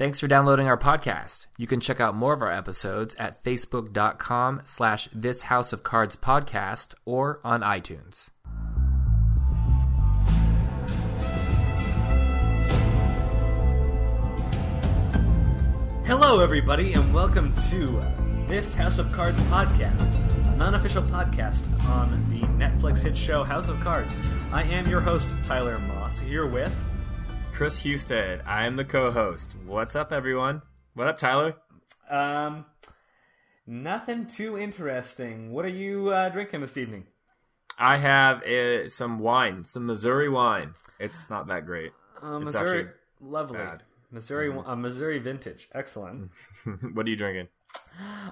Thanks for downloading our podcast. You can check out more of our episodes at facebook.com slash this house of cards podcast or on iTunes. Hello, everybody, and welcome to this House of Cards podcast, non official podcast on the Netflix hit show House of Cards. I am your host, Tyler Moss, here with. Chris Husted. I am the co-host. What's up, everyone? What up, Tyler? Um, nothing too interesting. What are you uh, drinking this evening? I have uh, some wine, some Missouri wine. It's not that great. Uh, It's Missouri, actually lovely. bad. Missouri, uh, Missouri vintage, excellent. what are you drinking?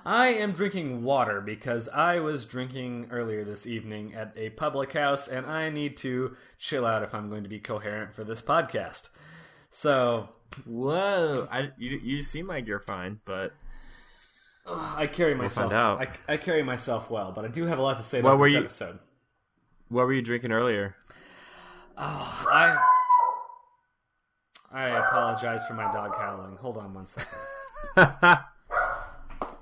I am drinking water because I was drinking earlier this evening at a public house, and I need to chill out if I'm going to be coherent for this podcast. So Whoa! I you, you seem like you're fine, but I carry myself. out. I, I carry myself well, but I do have a lot to say What about were this you- episode. what were you drinking earlier? Oh, I I apologize for my dog howling. Hold on one second.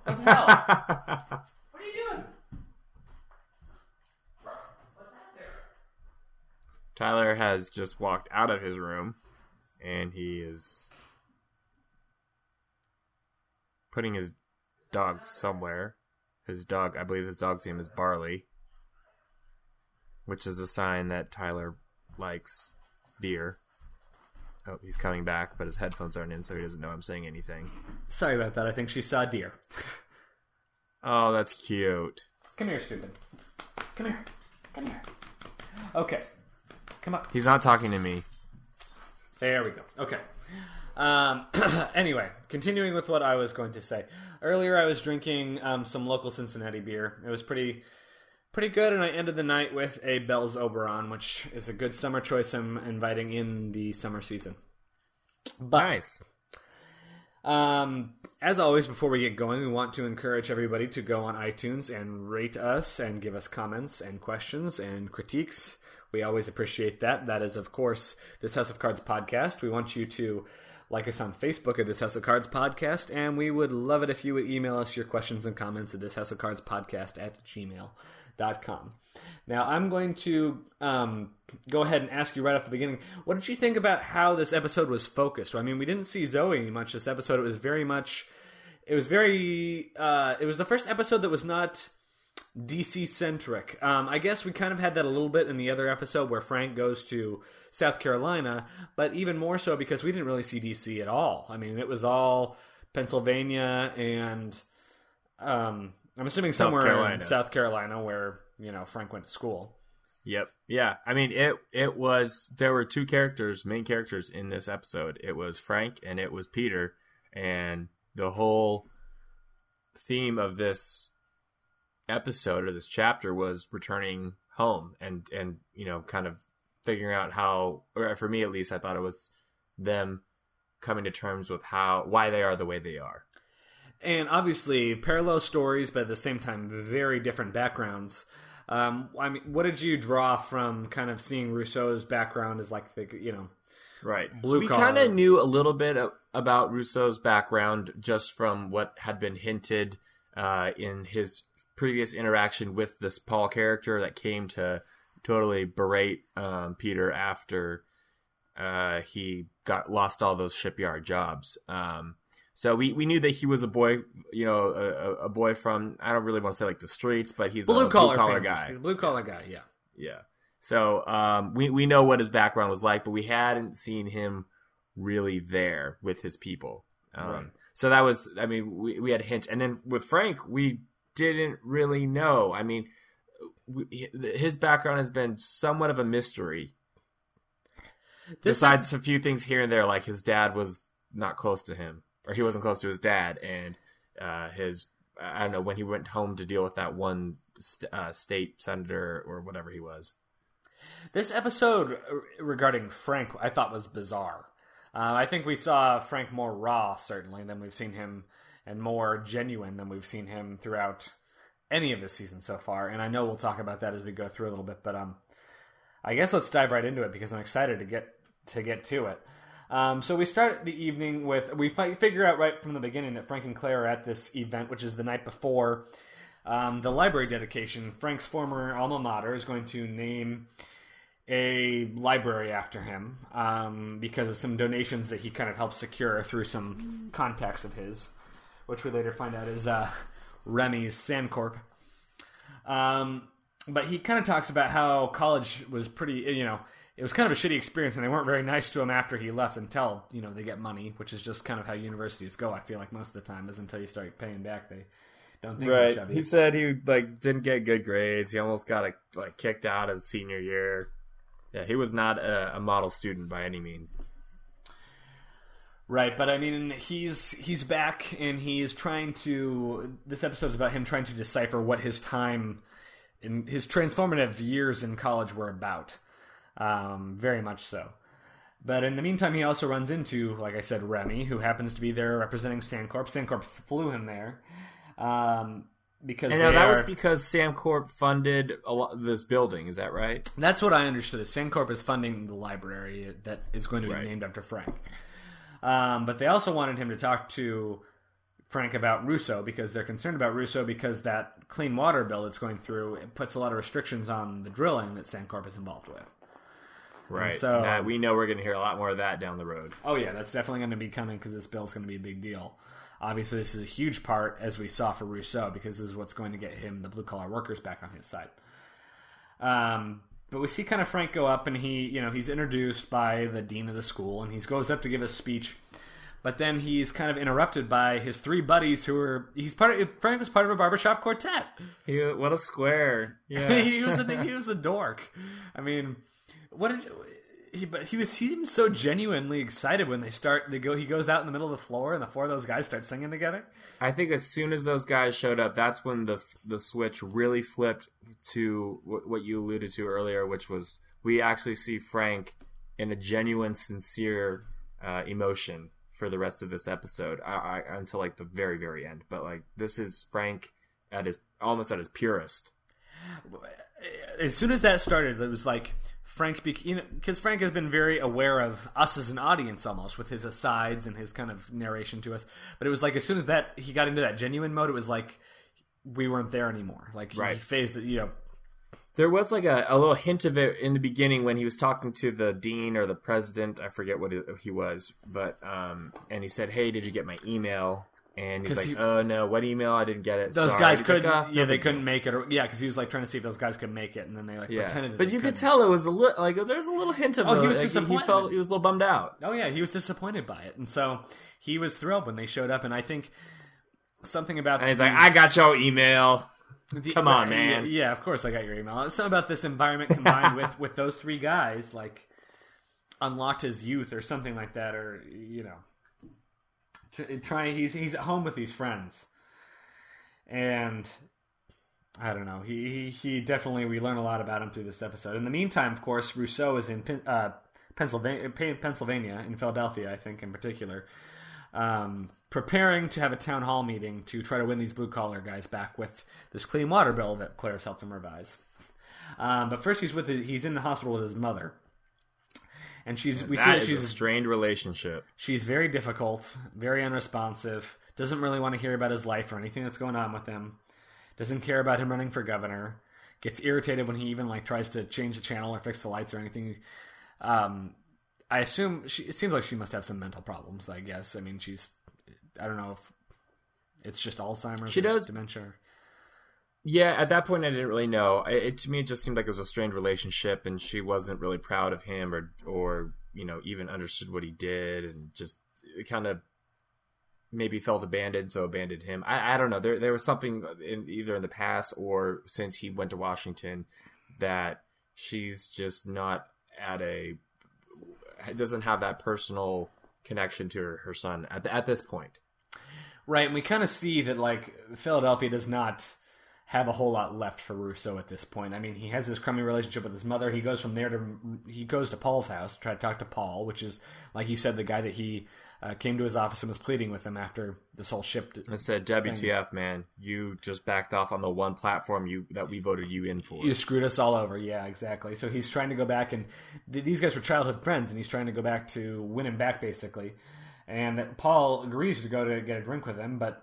what the hell? What are you doing? What's that there? Tyler has just walked out of his room, and he is putting his dog somewhere. His dog, I believe his dog's name is Barley, which is a sign that Tyler likes beer. Oh, he's coming back, but his headphones aren't in, so he doesn't know I'm saying anything. Sorry about that. I think she saw a deer. Oh, that's cute. Come here, stupid. Come here. Come here. Okay. Come up. He's not talking to me. There we go. Okay. Um, anyway, continuing with what I was going to say. Earlier, I was drinking um, some local Cincinnati beer. It was pretty, pretty good, and I ended the night with a Bell's Oberon, which is a good summer choice. I'm inviting in the summer season. But Nice. um, as always, before we get going, we want to encourage everybody to go on iTunes and rate us and give us comments and questions and critiques. We always appreciate that. That is, of course, this House of Cards podcast. We want you to like us on Facebook at this House of Cards podcast, and we would love it if you would email us your questions and comments at this House of Cards podcast at gmail.com. Now, I'm going to um, go ahead and ask you right off the beginning what did you think about how this episode was focused? I mean, we didn't see Zoe much this episode. It was very much, it was very, uh, it was the first episode that was not DC centric. Um, I guess we kind of had that a little bit in the other episode where Frank goes to South Carolina, but even more so because we didn't really see DC at all. I mean, it was all Pennsylvania and um, I'm assuming somewhere in South Carolina where you know Frank went to school. Yep. Yeah. I mean, it it was there were two characters, main characters in this episode. It was Frank and it was Peter, and the whole theme of this episode or this chapter was returning home and and you know kind of figuring out how or for me at least I thought it was them coming to terms with how why they are the way they are. And obviously parallel stories, but at the same time very different backgrounds. Um, I mean, what did you draw from kind of seeing Russo's background as like the you know Right. Blue we kind of knew a little bit about Russo's background just from what had been hinted uh, in his previous interaction with this Paul character that came to totally berate um, Peter after uh, he got lost all those shipyard jobs. Um, so we, we knew that he was a boy, you know, a, a- boy from I don't really want to say like the streets, but he's blue a collar blue collar guy. He's a blue collar guy. Yeah. Yeah. So um, we we know what his background was like, but we hadn't seen him really there with his people. Um, Right. So that was, I mean, we we had hints, and then with Frank, we didn't really know. I mean, we, his background has been somewhat of a mystery. This Besides a few things here and there, like his dad was not close to him, or he wasn't close to his dad, and uh, his I don't know when he went home to deal with that one st- uh, state senator or whatever he was. This episode regarding Frank, I thought was bizarre. Uh, I think we saw Frank more raw, certainly, than we've seen him, and more genuine than we've seen him throughout any of this season so far. And I know we'll talk about that as we go through a little bit, but um, I guess let's dive right into it because I'm excited to get to get to it. Um, so we start the evening with we fi- figure out right from the beginning that Frank and Claire are at this event, which is the night before um, the library dedication. Frank's former alma mater is going to name a library after him um, because of some donations that he kind of helped secure through some contacts of his, which we later find out is uh, Remy's SanCorp. Um, but he kind of talks about how college was pretty, you know, it was kind of a shitty experience, and they weren't very nice to him after he left until you know they get money, which is just kind of how universities go. I feel like most of the time is until you start paying back, they don't think much Right. of you. He said he like didn't get good grades. He almost got like kicked out his senior year. Yeah, he was not a, a model student by any means. Right, but I mean, he's he's back and he's trying to. This episode's about him trying to decipher what his time in his transformative years in college were about. Um, very much so. But in the meantime, he also runs into, like I said, Remy, who happens to be there representing SanCorp. SanCorp flew him there um, because And now that was because SanCorp funded a lot, this building. Is that right? That's what I understood. SanCorp is funding the library that is going to be Right. named after Frank. Um, but they also wanted him to talk to Frank about Russo because they're concerned about Russo because that clean water bill that's going through it puts a lot of restrictions on the drilling that SanCorp is involved with. Right. so- That- we know we're going to hear a lot more of that down the road. Oh yeah, that's definitely going to be coming because this bill is going to be a big deal. Obviously, this is a huge part, as we saw for Russo, because this is what's going to get him the blue collar workers back on his side. Um, but we see kind of Frank go up, and he, you know, he's introduced by the dean of the school, and he goes up to give a speech. But then he's kind of interrupted by his three buddies, who are he's part of. Frank was part of a barbershop quartet. He, what a square! Yeah. he was a he was a dork. I mean, what did he? But he was he seems so genuinely excited when they start. They go. He goes out in the middle of the floor, and the four of those guys start singing together. I think as soon as those guys showed up, that's when the the switch really flipped to wh- what you alluded to earlier, which was we actually see Frank in a genuine, sincere uh, emotion for the rest of this episode I, I, until like the very, very end. But like this is Frank at his almost at his purest. As soon as that started, it was like Frank, bec- you know, because Frank has been very aware of us as an audience almost with his asides and his kind of narration to us. But it was like as soon as that he got into that genuine mode, it was like we weren't there anymore. Like he Right. phased it, you know. There was like a, a little hint of it in the beginning when he was talking to the dean or the president. I forget what he was, but um, and he said, "Hey, did you get my email?" And he's like, he- "Oh no, what email? I didn't get it." Those Sorry." guys He's couldn't. "Ah, yeah, they couldn't deal." make it. Or, yeah, because he was like trying to see if those guys could make it, and then they like Yeah, pretended. But you could tell it was a little like there's a little hint of Oh, he was like, disappointed. He felt he was a little bummed out. Oh yeah, he was disappointed by it, and so he was thrilled when they showed up. And I think something about that And he's like, "I got your email." the- come on, man. Yeah, of course I got your email. Something about this environment combined with with those three guys, like unlocked his youth or something like that, or you know, trying. He's he's at home with these friends, and I don't know. He, he he definitely we learn a lot about him through this episode. In the meantime, of course, Russo is in uh, Pennsylvania, Pennsylvania, in Philadelphia, I think in particular, um, preparing to have a town hall meeting to try to win these blue collar guys back with this clean water bill that Claire's helped him revise. Um, but first, he's with the, he's in the hospital with his mother, and she's we see That is she's a strained relationship. She's very difficult, very unresponsive, doesn't really want to hear about his life or anything that's going on with him, doesn't care about him running for governor, gets irritated when he even like tries to change the channel or fix the lights or anything. Um, I assume she, it seems like she must have some mental problems. I guess. I mean, she's. I don't know if it's just Alzheimer's. She or does- dementia. Yeah, at that point, I didn't really know. It, it to me, it just seemed like it was a strained relationship, and she wasn't really proud of him, or or you know, even understood what he did, and just kind of maybe felt abandoned, so abandoned him. I, I don't know. There there was something in either in the past or since he went to Washington that she's just not at a doesn't have that personal connection to her, her son at the, at this point. Right, and we kind of see that like Philadelphia does not have a whole lot left for Russo at this point. I mean, he has this crummy relationship with his mother. He goes from there to he goes to Paul's house to try to talk to Paul, which is like you said, the guy that he uh, came to his office and was pleading with him after this whole ship. I said, "WTF, man? You just backed off on the one platform you that we voted you in for. You screwed us all over. Yeah, exactly. So he's trying to go back, and th- these guys were childhood friends, and he's trying to go back to win him back, basically. And Paul agrees to go to get a drink with him, but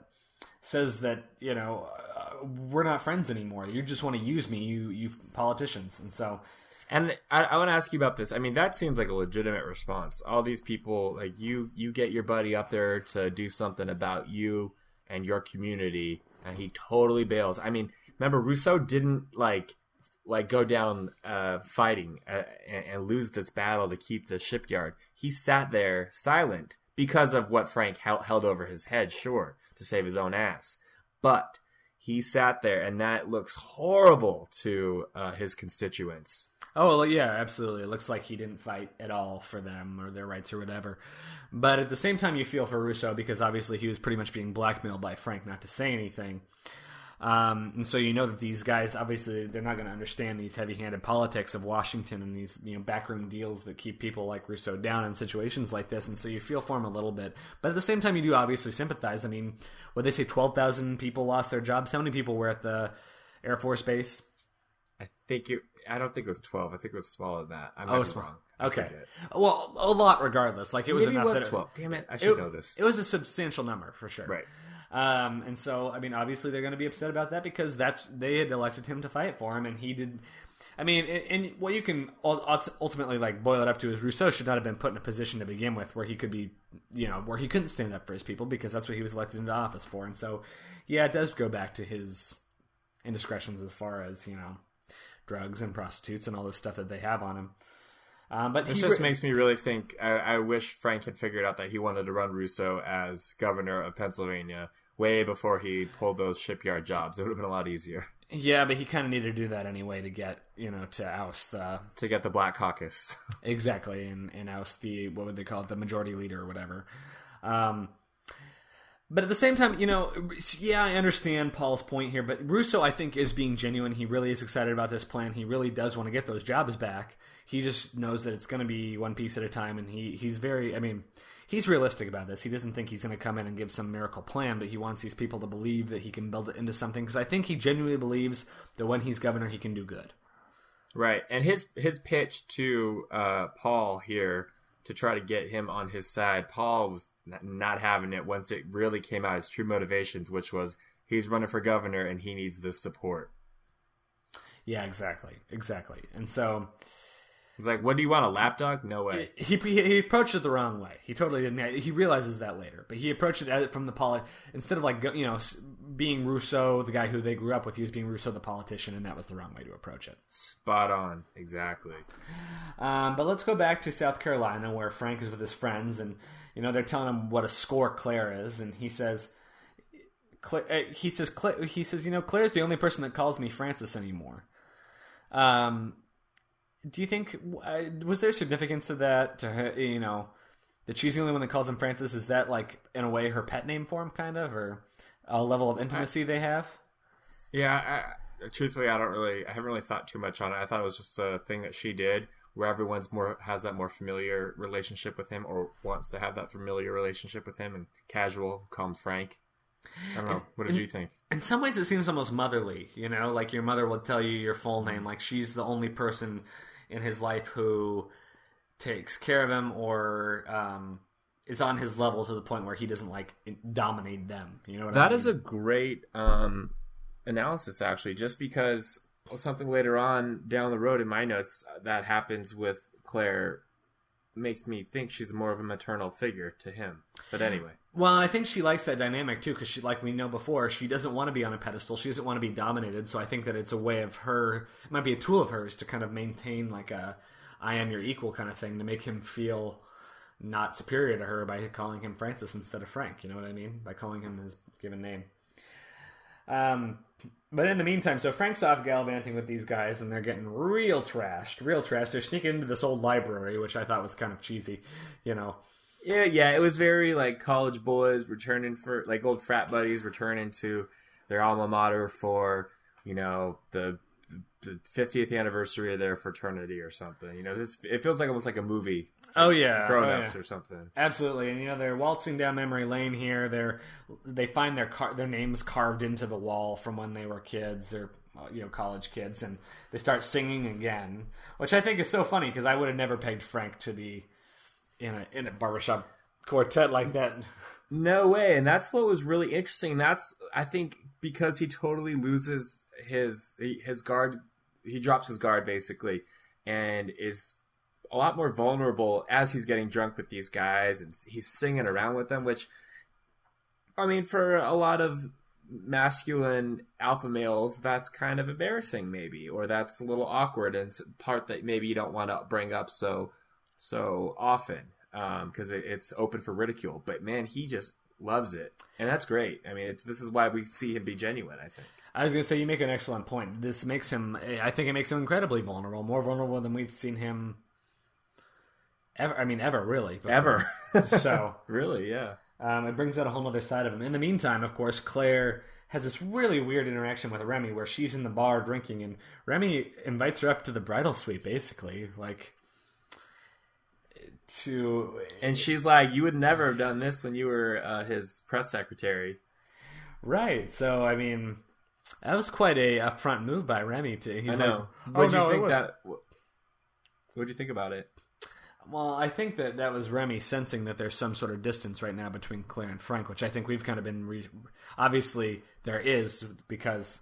says that you know uh, we're not friends anymore. You just want to use me, you you politicians. And so And I, I want to ask you about this. I mean, that seems like a legitimate response. All these people, like you, you get your buddy up there to do something about you and your community, and he totally bails. I mean, remember Russo didn't like like go down uh, fighting uh, and, and lose this battle to keep the shipyard. He sat there silent because of what Frank held, held over his head, sure, to save his own ass, but. He sat there, and that looks horrible to uh, his constituents. Oh well, yeah, absolutely. It looks like he didn't fight at all for them or their rights or whatever. But at the same time, you feel for Russo because obviously he was pretty much being blackmailed by Frank not to say anything. Um, and so you know that these guys obviously they're not going to understand these heavy-handed politics of Washington and these you know backroom deals that keep people like Russo down in situations like this. And so you feel for him a little bit, but at the same time you do obviously sympathize. I mean, what they say, twelve thousand people lost their jobs. How many people were at the Air Force Base? I think it. I don't think it was twelve. I think it was smaller than that. I might Oh, be small. wrong. Okay. Well, a lot regardless. Like it was Maybe it was that twelve. Damn it! I should it, know this. It was a substantial number for sure. Right. Um, and so, I mean, obviously they're going to be upset about that because that's they had elected him to fight for him, and he did. I mean, and, and what you can ultimately like boil it up to is Russo should not have been put in a position to begin with where he could be, you know, where he couldn't stand up for his people because that's what he was elected into office for. And so, yeah, it does go back to his indiscretions as far as you know, drugs and prostitutes and all this stuff that they have on him. Um, but This just re- makes me really think. I, I wish Frank had figured out that he wanted to run Russo as governor of Pennsylvania way before he pulled those shipyard jobs. It would have been a lot easier Yeah, but he kind of needed to do that anyway to get you know to oust the to get the Black Caucus. exactly and, and oust the what would they call it the majority leader or whatever. Um, but at the same time, you know, yeah, I understand Paul's point here, but Russo, I think, is being genuine. He really is excited about this plan. He really does want to get those jobs back. He just knows that it's going to be one piece at a time, and he he's very, I mean, he's realistic about this. He doesn't think he's going to come in and give some miracle plan, but he wants these people to believe that he can build it into something. Because I think he genuinely believes that when he's governor, he can do good. Right, and his his pitch to uh, Paul here to try to get him on his side. Paul was not having it once it really came out his true motivations, which was he's running for governor and he needs this support. Yeah, exactly, exactly. And so He's like, "What do you want? A lapdog? No way." he, he he approached it the wrong way. He totally didn't. He realizes that later, but he approached it from the poli instead of like you know being Russo, the guy who they grew up with. He was being Russo, the politician, and that was the wrong way to approach it. Spot on, exactly. Um, but let's go back to South Carolina, where Frank is with his friends, and you know they're telling him what a score Claire is, and he says, uh, he says, he says, you know, Claire's the only person that calls me Francis anymore. Um, do you think uh, was there significance to that? To her, you know, that she's the only one that calls him Francis. Is that like in a way her pet name for him, kind of, or a level of intimacy they have? Yeah, I, truthfully, I don't really, I haven't really thought too much on it. I thought it was just a thing that she did, where everyone's more has that more familiar relationship with him, or wants to have that familiar relationship with him, and casual, call him Frank. I don't know. What did you think? in some ways it seems almost motherly you know like your mother will tell you your full name like she's the only person in his life who takes care of him or um, is on his level to the point where he doesn't like dominate them you know what I mean? is a great um, analysis, actually. Just because something later on down the road in my notes that happens with Claire makes me think she's more of a maternal figure to him. But anyway, well i think she likes that dynamic too because she like we know before she doesn't want to be on a pedestal she doesn't want to be dominated so i think that it's a way of her it might be a tool of hers to kind of maintain like a "I am your equal kind of thing to make him feel not superior to her by calling him Francis instead of Frank. You know what I mean? By calling him his given name. Um, but in the meantime, so Frank's off gallivanting with these guys, and they're getting real trashed, real trashed. They're sneaking into this old library, which I thought was kind of cheesy. You know, yeah, yeah, it was very like college boys returning for like old frat buddies returning to their alma mater for you know, the the 50th anniversary of their fraternity or something. You know, this it feels like almost like a movie, Oh yeah, grown oh, yeah. or something. Absolutely, and you know they're waltzing down memory lane here. They're they find their car- their names carved into the wall from when they were kids or uh, you know college kids, and they start singing again, which I think is so funny because I would have never pegged Frank to be in a in a barbershop quartet like that. No way, and that's what was really interesting. That's I think because he totally loses his his guard, he drops his guard basically, and is a lot more vulnerable as he's getting drunk with these guys, and he's singing around with them. Which, I mean, for a lot of masculine alpha males, that's kind of embarrassing, maybe, or that's a little awkward, and part that maybe you don't want to bring up so so often because it, it's open for ridicule. But man, he just loves it, and that's great. I mean, it's, this is why we see him be genuine. I think. I was going to say you make an excellent point. This makes him. I think it makes him incredibly vulnerable, more vulnerable than we've seen him ever. I mean, ever really, before. Ever. so really, yeah. Um, it brings out a whole other side of him. In the meantime, of course, Claire has this really weird interaction with Remy where she's in the bar drinking and Remy invites her up to the bridal suite, basically. Like, to. And she's like, "You would never have done this when you were uh, his press secretary." Right. So, I mean, that was quite a upfront move by Remy. To, he's I know. like, What'd oh, no, you it think was- that? what do you think about it? Well, I think that that was Remy sensing that there's some sort of distance right now between Claire and Frank, which I think we've kind of been. Re- Obviously, there is because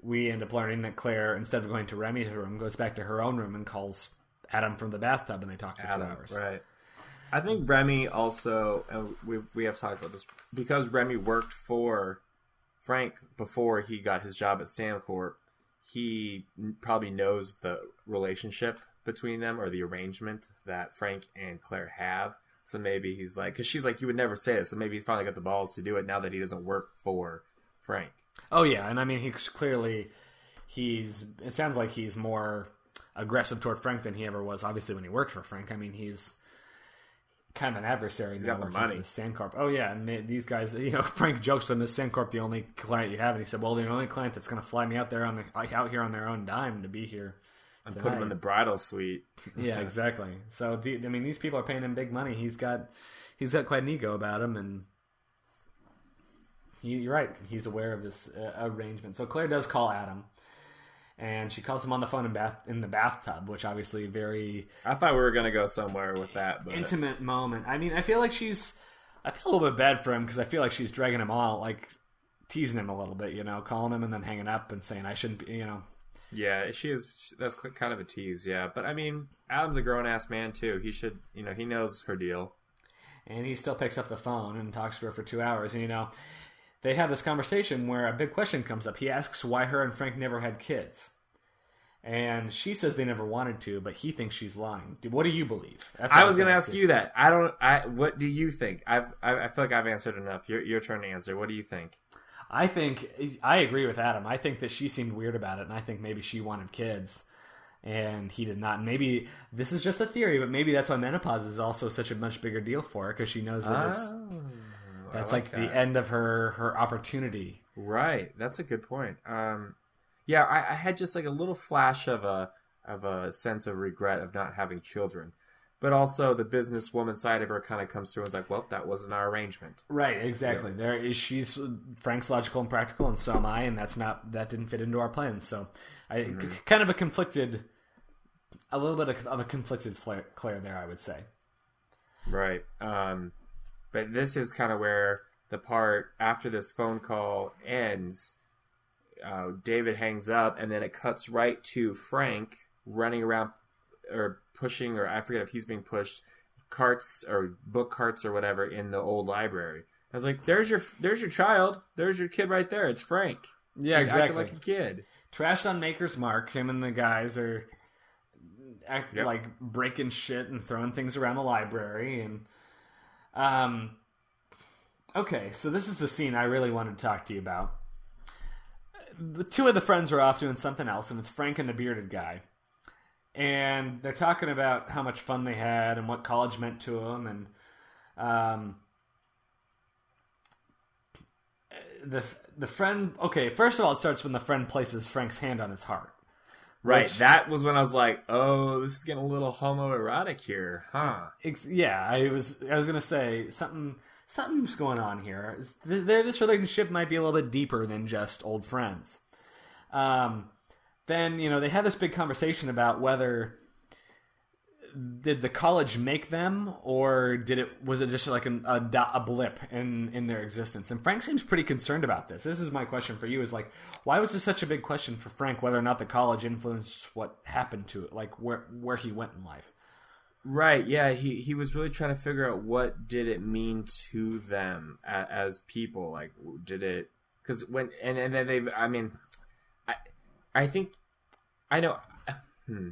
we end up learning that Claire, instead of going to Remy's room, goes back to her own room and calls Adam from the bathtub, and they talk for two hours. right? I think Remy also, and we we have talked about this because Remy worked for Frank before he got his job at SanCorp. He probably knows the relationship between them or the arrangement that Frank and Claire have. So maybe he's like, because she's like, you would never say this. So maybe he's finally got the balls to do it now that he doesn't work for Frank. Oh yeah, and I mean he's clearly he's. It sounds like he's more aggressive toward Frank than he ever was. Obviously, when he worked for Frank, I mean he's kind of an adversary. He's got the money. The SanCorp. Oh yeah, and they, these guys, you know, Frank jokes to him, "Is SanCorp the only client you have?" And he said, "Well, the only client that's going to fly me out there on the out here on their own dime to be here." And put him in the bridal suite. Yeah, exactly. So the, I mean, these people are paying him big money. He's got he's got quite an ego about him, and he, you're right. He's aware of this uh, arrangement. So Claire does call Adam, and she calls him on the phone in bath in the bathtub, which obviously very I thought we were gonna go somewhere with that, but intimate moment. I mean, I feel like she's I feel a little bit bad for him because I feel like she's dragging him on, like teasing him a little bit, you know, calling him and then hanging up and saying I shouldn't, be, you know. Yeah, she is. That's kind of a tease. Yeah, but I mean, Adam's a grown ass man too. He should, you know, he knows her deal. and he still picks up the phone and talks to her for two hours. And you know, they have this conversation where a big question comes up. He asks why her and Frank never had kids, and she says they never wanted to, but he thinks she's lying. What do you believe? I was going to ask see. you that. I don't. I. What do you think? I've. I, I feel like I've answered enough. Your your turn to answer. What do you think? I think I agree with Adam. I think that she seemed weird about it, and I think maybe she wanted kids. And he did not. And maybe this is just a theory, but maybe that's why menopause is also such a much bigger deal for her because she knows that it's Oh, I that's like, the that. end of her her opportunity. Right. That's a good point. Um, yeah, I, I had just like a little flash of a of a sense of regret of not having children, but also the businesswoman side of her kind of comes through and is like, well, that wasn't our arrangement. Right, exactly. There is she's Frank's logical and practical, and so am I, and that's not that didn't fit into our plans. So, I c- kind of a conflicted, a little bit of, of a conflicted Claire, Claire there, I would say. Right. Um, but this is kind of where the part after this phone call ends. Uh, David hangs up, and then it cuts right to Frank running around or pushing, or I forget if he's being pushed, carts or book carts or whatever in the old library. I was like, "There's your, there's your child. There's your kid right there. It's Frank. Yeah, He's acting like a kid." Trashed on Maker's Mark. Him and the guys are act Yep. like breaking shit and throwing things around the library, and um. Okay, so this is the scene I really wanted to talk to you about. The two of the friends are off doing something else, and it's Frank and the bearded guy. And they're talking about how much fun they had and what college meant to them, and um, the the friend. Okay, first of all, it starts when the friend places Frank's hand on his heart. Right. Which- that was when I was like, oh, this is getting a little homoerotic here, huh? Ex- yeah, I was I was gonna say something something's going on here. th- th- This relationship might be a little bit deeper than just old friends. Um, then you know they had this big conversation about whether did the college make them or did it was it just like an, a, a blip in in their existence and frank seems pretty concerned about this this is my question for you is like why was this such a big question for frank whether or not the college influenced what happened to it like where where he went in life Right. Yeah. He he was really trying to figure out what did it mean to them as, as people. Like, did it? Because when and and then they. I mean, I I think I know. Hmm.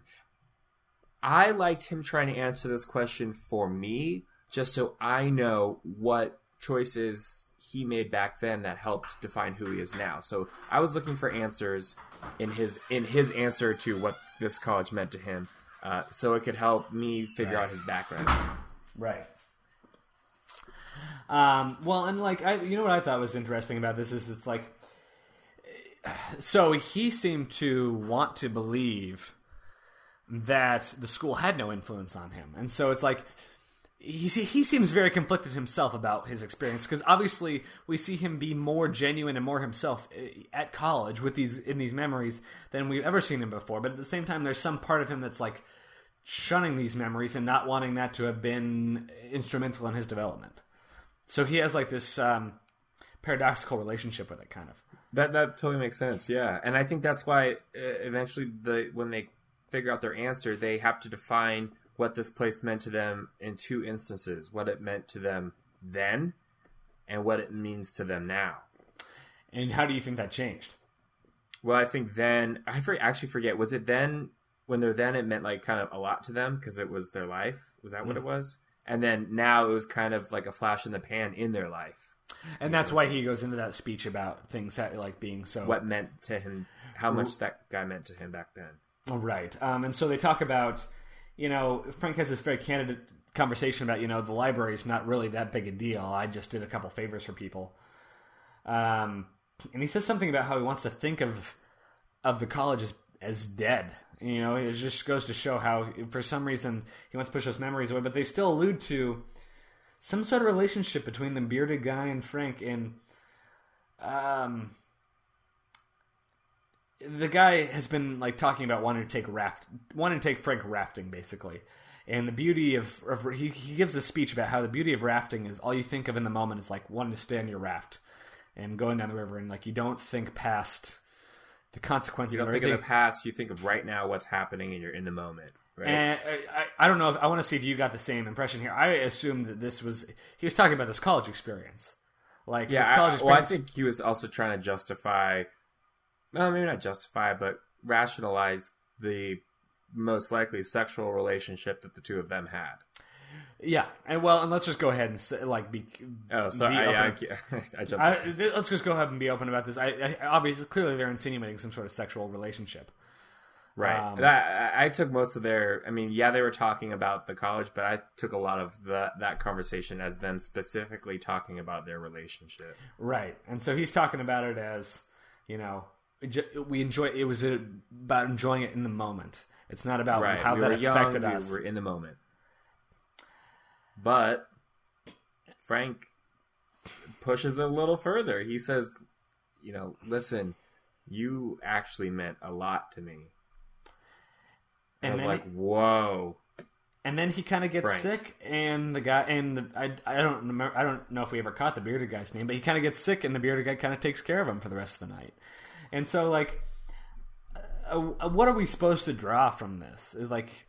I liked him trying to answer this question for me, just so I know what choices he made back then that helped define who he is now. So I was looking for answers in his in his answer to what this college meant to him, uh, so it could help me figure out his background. Right. Um, well, and like I, you know what I thought was interesting about this is it's like, so he seemed to want to believe that the school had no influence on him, and so it's like he he seems very conflicted himself about his experience because obviously we see him be more genuine and more himself eh, at college with these in these memories than we've ever seen him before. But at the same time, there's some part of him that's like shunning these memories and not wanting that to have been instrumental in his development. So he has like this um, paradoxical relationship with it, kind of. That that totally makes sense. Yeah, and I think that's why uh, eventually the when they figure out their answer, they have to define what this place meant to them in two instances: what it meant to them then, and what it means to them now. And how do you think that changed? Well, I think then I for, actually forget. Was it then when they're then it meant like kind of a lot to them because it was their life? Was that what it mm-hmm. was? And then now it was kind of like a flash in the pan in their life. And that's why he goes into that speech about things that like being so What meant to him? How much that guy meant to him back then? Right. Um, and so they talk about, you know, Frank has this very candid conversation about, you know, the library is not really that big a deal. I just did a couple favors for people. Um, and he says something about how he wants to think of of the college as, as dead. You know, it just goes to show how, for some reason, he wants to push those memories away. But they still allude to some sort of relationship between the bearded guy and Frank. And um, the guy has been like talking about wanting to take raft, wanting to take Frank rafting, basically. And the beauty of, of he, he gives a speech about how the beauty of rafting is all you think of in the moment is like wanting to stay on your raft and going down the river, and like you don't think past the consequences. You don't think of the past. You think of right now, what's happening, and you're in the moment. Right? And I, I, I don't know if I want to see if you got the same impression here. I assumed that this was he was talking about this college experience, like yeah, his I, college well, I think he was also trying to justify, well, maybe not justify, but rationalize the most likely sexual relationship that the two of them had. yeah, and well, and let's just go ahead and say, like be. Oh, sorry, be I, I, open. I jumped. I, th- let's just go ahead and be open about this. I, I obviously clearly they're insinuating some sort of sexual relationship. Right. Um, I, I- I took most of their. I mean, yeah, they were talking about the college, but I took a lot of the, that conversation as them specifically talking about their relationship. Right. And so he's talking about it as, you know, we enjoy it was about enjoying it in the moment. It's not about Right. how we that young, affected we us. were in the moment. But Frank pushes it a little further. He says, "You know, listen, you actually meant a lot to me." And And I was like, he- "Whoa." and then he kind of gets Frank. sick, and the guy and the, I, I don't remember I don't know if we ever caught the bearded guy's name, but he kind of gets sick, and the bearded guy kind of takes care of him for the rest of the night. And so, like, uh, uh, what are we supposed to draw from this? Like,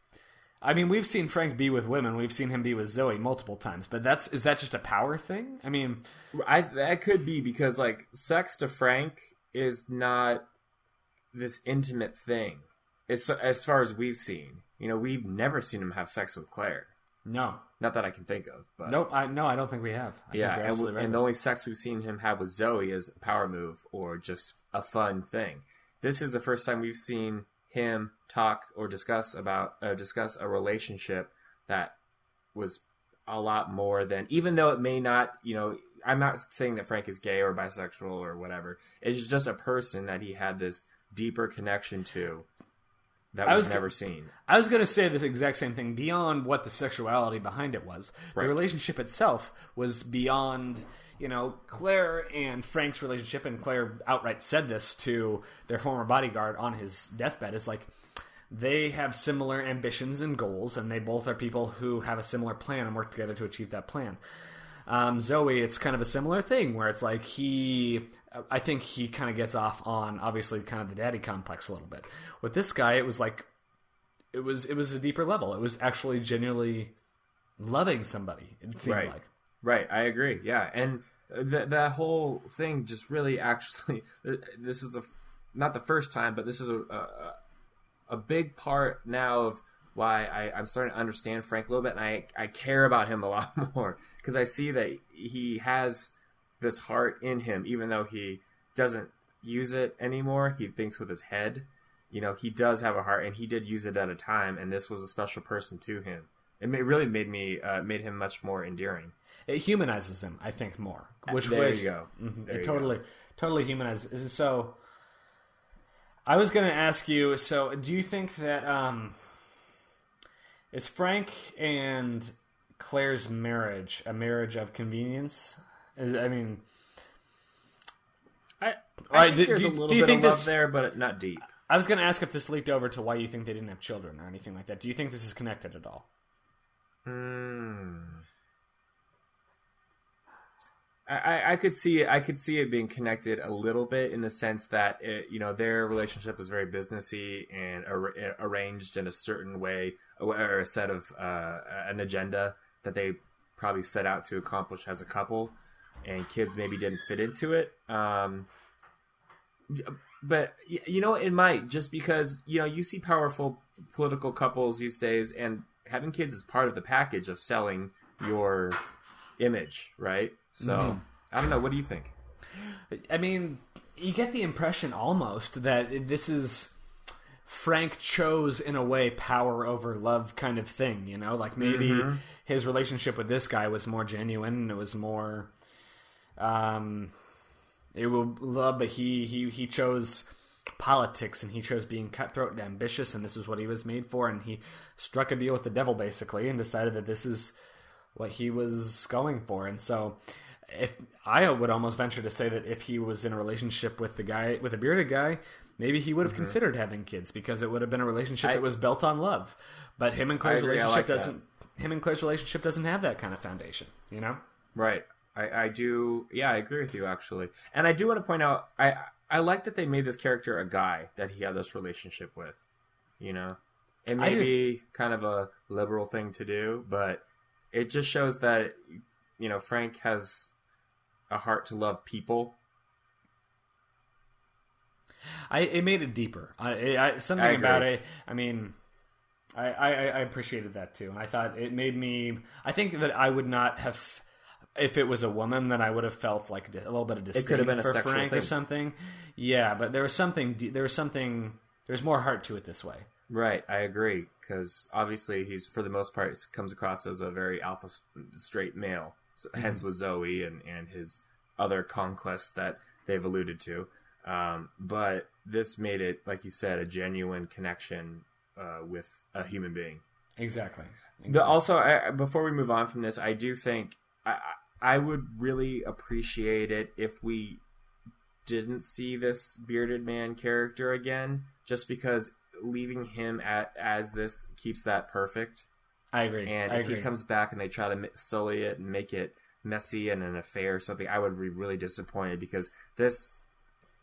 I mean, we've seen Frank be with women, we've seen him be with Zoe multiple times, but that's is that just a power thing? I mean, I that could be because like sex to Frank is not this intimate thing. It's as far as we've seen. You know, we've never seen him have sex with Claire. no, Not that I can think of, but nope, I no, I don't think we have. I yeah, think and, absolutely right and the only sex we've seen him have with Zoe is a power move or just a fun thing. This is the first time we've seen him talk or discuss about uh, discuss a relationship that was a lot more than even though it may not you know I'm not saying that Frank is gay or bisexual or whatever. It's just a person that he had this deeper connection to that I was- never seen. I was going to say the exact same thing. Beyond what the sexuality behind it was, Right. the relationship itself was beyond. You know, Claire and Frank's relationship, and Claire outright said this to their former bodyguard on his deathbed. Is like they have similar ambitions and goals, and they both are people who have a similar plan and work together to achieve that plan. Um, Zoe, it's kind of a similar thing where it's like he, I think he kind of gets off on obviously kind of the daddy complex a little bit. With this guy, it was like it was it was a deeper level. It was actually genuinely loving somebody. It seemed Right. like. Right, I agree. Yeah, and that that whole thing just really actually this is a not the first time, but this is a a, a big part now of why I, I'm starting to understand Frank a little bit, and I I care about him a lot more because I see that he has this heart in him, even though he doesn't use it anymore. He thinks with his head. You know, he does have a heart, and he did use it at a time, and this was a special person to him. It really made me uh, made him much more endearing. It humanizes him, I think, more. Which there which, you go. Mhm, There it you totally totally humanizes. So, I was going to ask you. So, do you think that um, is Frank and Claire's marriage a marriage of convenience? Is I mean, I, right, think do- there's do- a little do you bit think of love this- there, but not deep. I was going to ask if this leaked over to why you think they didn't have children or anything like that. Do you think this is connected at all? Hmm. I, I, could see it. I could see it being connected a little bit in the sense that it, you know their relationship is very businessy and ar- arranged in a certain way, or a set of uh, an agenda that they probably set out to accomplish as a couple, and kids maybe didn't fit into it. Um, but you know it might just because you know you see powerful political couples these days and having kids is part of the package of selling your image right? So i don't know. What do you think? I mean, you get the impression almost that this is Frank chose in a way power over love kind of thing, you know? Like maybe his relationship with this guy was more genuine and it was more um it will love but he he he chose politics and he chose being cutthroat and ambitious and this is what he was made for and he struck a deal with the devil basically and decided that this is what he was going for. And so if I would almost venture to say that if he was in a relationship with the guy with a bearded guy maybe he would have considered having kids because it would have been a relationship Mm-hmm. I- that was built on love. But him and Claire's agree, relationship like doesn't him and Claire's relationship doesn't have that kind of foundation you know? Right. I, I do yeah i agree with you actually. And i do want to point out i i like that they made this character a guy that he had this relationship with you know? It may be kind of a liberal thing to do but it just shows that you know frank has a heart to love people I it made it deeper. I, I something I about it. I mean, I, I I appreciated that too, and I thought it made me. I think that I would not have. If it was a woman, then I would have felt like a little bit of disdain could have been for Frank or something. Yeah, but there was something. There was something. There's more heart to it this way. Right, I agree because obviously he's for the most part comes across as a very alpha straight male. So, Hence with Zoe and and his other conquests that they've alluded to. Um, but this made it, like you said, a genuine connection uh, with a human being. Exactly. The, also, I, before we move on from this, I do think I I would really appreciate it if we didn't see this bearded man character again, just because leaving him at as this keeps that perfect. I agree. And I if agree. he comes back and they try to sully it and make it messy and an affair or something, I would be really disappointed because this,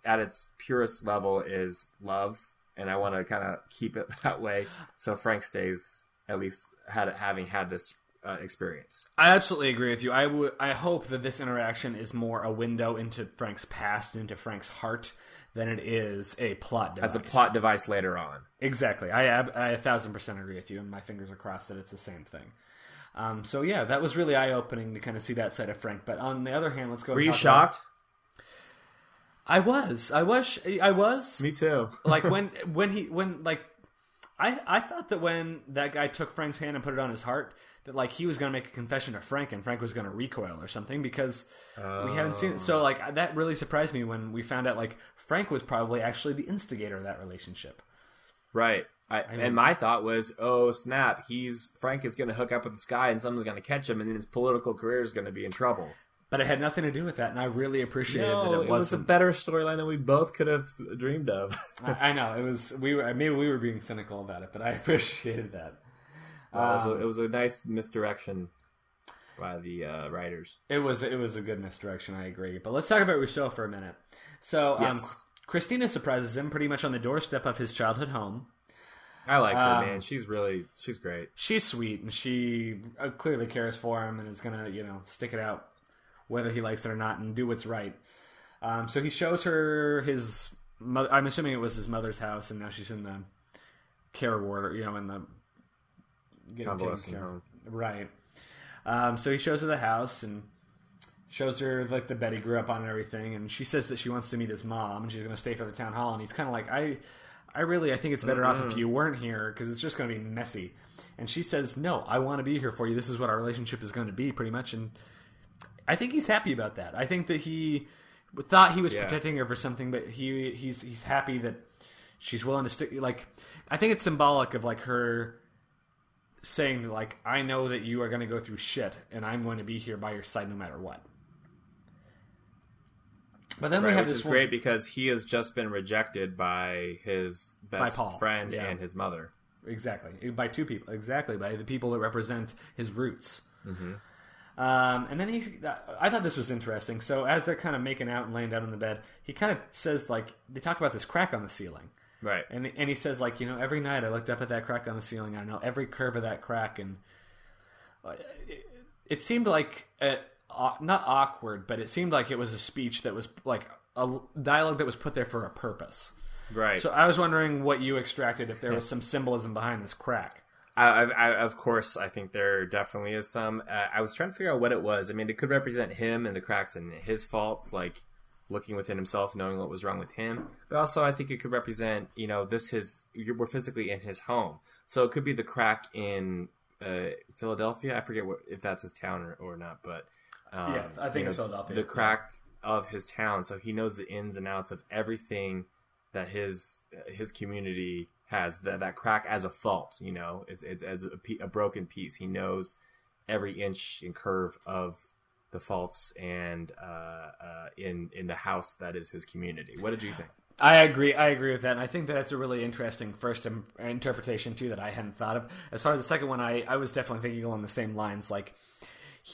at its purest level, is love, and I want to kind of keep it that way. So Frank stays at least had having had this uh, experience. I absolutely agree with you. I would. I hope that this interaction is more a window into Frank's past, and into Frank's heart, than it is a plot device. As a plot device later on. Exactly. I, ab- I a thousand percent agree with you, and my fingers are crossed that it's the same thing. Um, so yeah, that was really eye opening to kind of see that side of Frank. But on the other hand, let's go. Were and you talk about- shocked? I was. I was. I was. Me too. like when when he when like I I thought that when that guy took Frank's hand and put it on his heart that like he was going to make a confession to Frank and Frank was going to recoil or something because we haven't seen it. So like that really surprised me when we found out like Frank was probably actually the instigator of that relationship. Right. I, and my thought was, oh snap, he's Frank is going to hook up with this guy, and someone's going to catch him, and then his political career is going to be in trouble. But it had nothing to do with that, and I really appreciated No, that it, it was a better storyline than we both could have dreamed of. I I know it was. We were maybe we were being cynical about it, but I appreciated that. Uh, it, was a, it was a nice misdirection by the uh, writers. It was it was a good misdirection. I agree. But let's talk about Rousseau for a minute. So um, Christina surprises him pretty much on the doorstep of his childhood home. I like her, Um, man. She's really she's great. She's sweet and she uh, clearly cares for him and is gonna you know stick it out whether he likes it or not and do what's right. Um, so he shows her his. Mother, I'm assuming it was his mother's house, and now she's in the care ward, or, you know, in the getting taken care home. Right. Um, so he shows her the house and shows her like the bed he grew up on and everything, and she says that she wants to meet his mom and she's going to stay for the town hall, and he's kind of like, I, I really, I think it's better off if mm-hmm. you weren't here because it's just going to be messy. And she says, No, I want to be here for you. This is what our relationship is going to be, pretty much. And I think he's happy about that. I think that he thought he was Yeah. protecting her for something, but he he's he's happy that she's willing to stick. Like, I think it's symbolic of like her saying that, like, I know that you are going to go through shit, and I'm going to be here by your side no matter what. But then Right, we have which this is one- great because he has just been rejected by his best Paul, friend yeah. and his mother. Exactly. By two people. Exactly. By the people that represent his roots. Mm-hmm. Um, and then he's. I thought this was interesting. So as they're kind of making out and laying down in the bed, he kind of says like they talk about this crack on the ceiling, Right. and and he says like you know every night I looked up at that crack on the ceiling. I know every curve of that crack, and uh, it, it seemed like uh not awkward, but it seemed like it was a speech that was like a dialogue that was put there for a purpose. Right. So I was wondering what you extracted if there was some symbolism behind this crack. I, I, I, of course, I think there definitely is some. Uh, I was trying to figure out what it was. I mean, it could represent him and the cracks and his faults, like looking within himself, knowing what was wrong with him. But also, I think it could represent, you know, this his we're physically in his home, so it could be the crack in uh, Philadelphia. I forget what, if that's his town or, or not, but um, Yeah, I think it's Philadelphia, The crack of his town, so he knows the ins and outs of everything that his his community has that that crack as a fault you know it's, it's as a, a broken piece he knows every inch and curve of the faults and uh, uh, in in the house that is his community what did you think I agree. I agree with that, and I think that that's a really interesting first Im- interpretation too that I hadn't thought of. As far as the second one, I, I was definitely thinking along the same lines. Like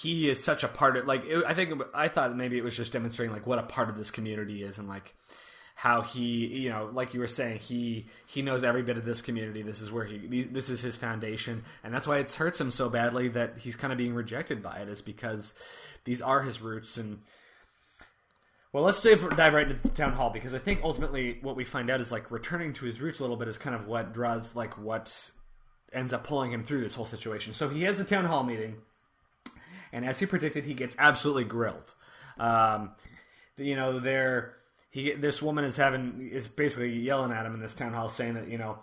he is such a part of like it, I think I thought maybe it was just demonstrating like what a part of this community is and like how he you know like you were saying he he knows every bit of this community. This is where he this is his foundation. And that's why it hurts him so badly that he's kind of being rejected by it is because these are his roots. And well, let's dive, dive right into the town hall because I think ultimately what we find out is like returning to his roots a little bit is kind of what draws like what ends up pulling him through this whole situation. So he has the town hall meeting, and as he predicted, he gets absolutely grilled. Um, you know, they're he this woman is having is basically yelling at him in this town hall, saying that you know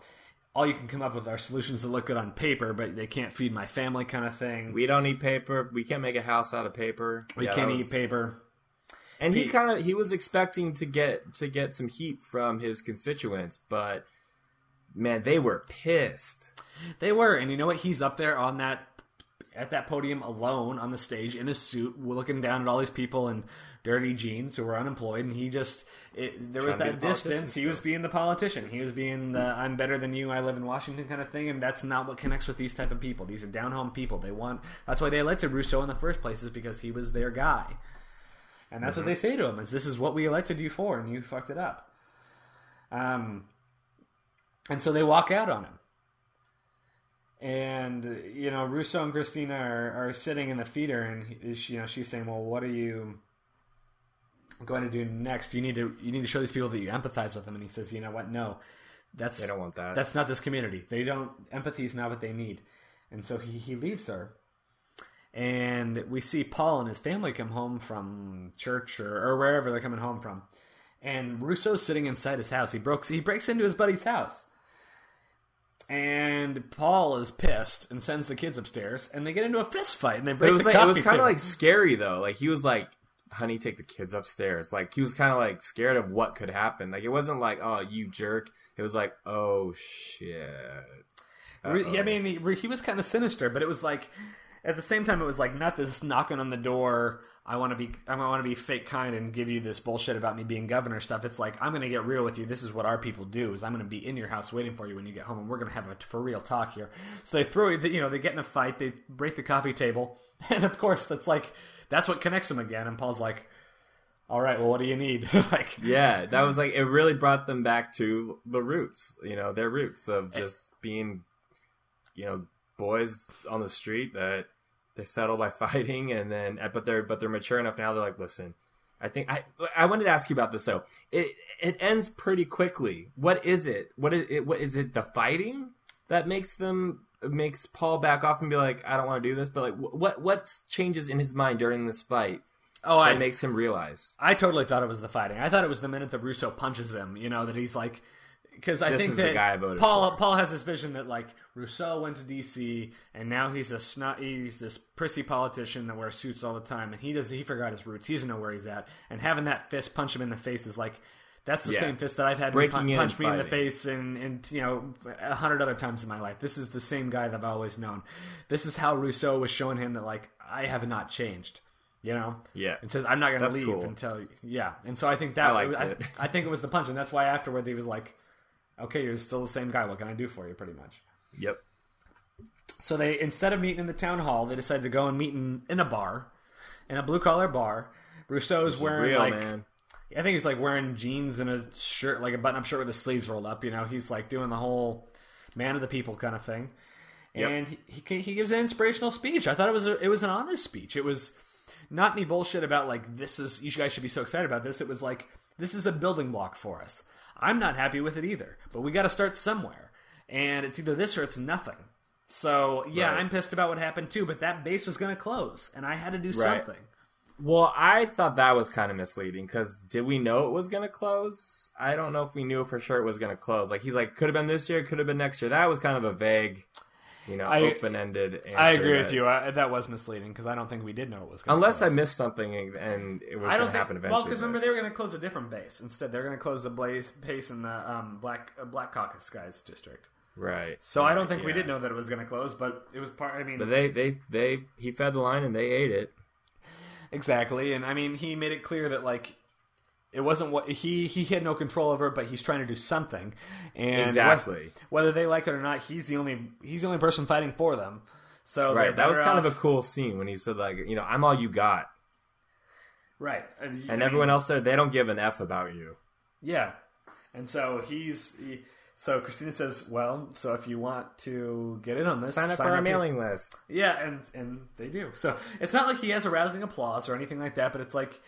all you can come up with are solutions that look good on paper, but they can't feed my family, kind of thing. we don't need paper we can't make a house out of paper We Yeah, can't that eat paper. and he He- kind of he was expecting to get to get some heat from his constituents but man they were pissed They were, and you know what? He's up there on that at that podium alone on the stage in a suit, looking down at all these people in dirty jeans who were unemployed, and he just it, there was Trying to be that distance. He was being the politician. He was being the "I'm better than you. I live in Washington" kind of thing, and that's not what connects with these type of people. These are down home people. They want. That's why they elected Russo in the first place, is because he was their guy. And that's what they say to him: "Is this is what we elected you for, and you fucked it up." Um, and so they walk out on him and you know Russo and Christina are, are sitting in the feeder, and she, you know she's saying, "Well, what are you going to do next? You need to you need to show these people that you empathize with them." And he says, "You know what? No, that's They don't want that. That's not this community. They don't empathy is not what they need." And so he he leaves her, and we see Paul and his family come home from church or, or wherever they're coming home from, and Russo's sitting inside his house. He broke he breaks into his buddy's house and Paul is pissed and sends the kids upstairs, and they get into a fist fight, and they break it was the like it was kind of like scary though. Like he was like, "Honey, take the kids upstairs." Like he was kind of like scared of what could happen. Like it wasn't like, "Oh, you jerk." It was like, "Oh shit." Uh-oh. I mean, he, he was kind of sinister, but it was like at the same time, it was like not this knocking on the door. I want to be, I want to be fake kind and give you this bullshit about me being governor stuff. It's like I'm going to get real with you. This is what our people do. Is I'm going to be in your house waiting for you when you get home, and we're going to have a for real talk here. So they throw, you you know, they get in a fight. They break the coffee table, and of course, that's like that's what connects them again. And Paul's like, "All right, well, what do you need?" like, yeah, that was like it really brought them back to the roots. You know, their roots of just being, you know, boys on the street that they settle by fighting, and then uh, but they're but they're mature enough now. They're like, listen, I think I I wanted to ask you about this. So it it ends pretty quickly. What is it? What is it? What is it? The fighting that makes them makes Paul back off and be like, I don't want to do this. But like, what what changes in his mind during this fight oh, that I makes him realize? I totally thought it was the fighting. I thought it was the minute that Russo punches him. You know that he's like, because I This think that guy I voted Paul for. Paul has this vision that like Russo went to D.C. and now he's a snot, he's this prissy politician that wears suits all the time, and he does he forgot his roots. He doesn't know where he's at, and having that fist punch him in the face is like. That's the Yeah. same fist that I've had Breaking pun- in punch me in the face and, and you know a hundred other times in my life. This is the same guy that I've always known. This is how Russo was showing him that like I have not changed. You know, Yeah. and says I'm not going to leave cool. until yeah. And so I think that I I. I think it was the punch, and that's why afterward he was like, "Okay, you're still the same guy. What can I do for you?" Pretty much. Yep. So they instead of meeting in the town hall, they decided to go and meet in, in a bar, in a blue collar bar. Russo's wearing Real like man. I think he's like wearing jeans and a shirt, like a button up shirt with the sleeves rolled up. You know, he's like doing the whole man of the people kind of thing. Yep. And he, he he gives an inspirational speech. I thought it was a, it was an honest speech. It was not any bullshit about like this is you guys should be so excited about this. It was like this is a building block for us. I'm not happy with it either, but we got to start somewhere, and it's either this or it's nothing. So yeah, Right. I'm pissed about what happened too, but that base was going to close, and I had to do Right. something. Well, I thought that was kind of misleading because did we know it was going to close? I don't know if we knew for sure it was going to close. Like he's like, could have been this year, could have been next year. That was kind of a vague, you know, I- open ended. I agree with you. I, that was misleading because I don't think we did know it was. Gonna Unless I missed something and, and it was I going don't to happen eventually. Well, because remember they were going to close a different base instead. They're going to close the blaze base in the um, Black uh, Black Caucus guys district. right. So I don't think we Yeah. did know that it was going to close, but it was part. I mean, But they, they, they, he fed the line and they ate it. exactly, and I mean he made it clear that like it wasn't what he he had no control over, but he's trying to do something. And Exactly. wh- whether they like it or not, he's the only he's the only person fighting for them. So Right. That was kind of a cool scene when he said like, you know, I'm all you got, right, and, and mean, everyone else there, they don't give an f about you. Yeah, and so he's he, so Christina says, "Well, so if you want to get in on this, Sign up for our here." mailing list. Yeah, and and they do. So it's not like he has a rousing applause or anything like that, but it's like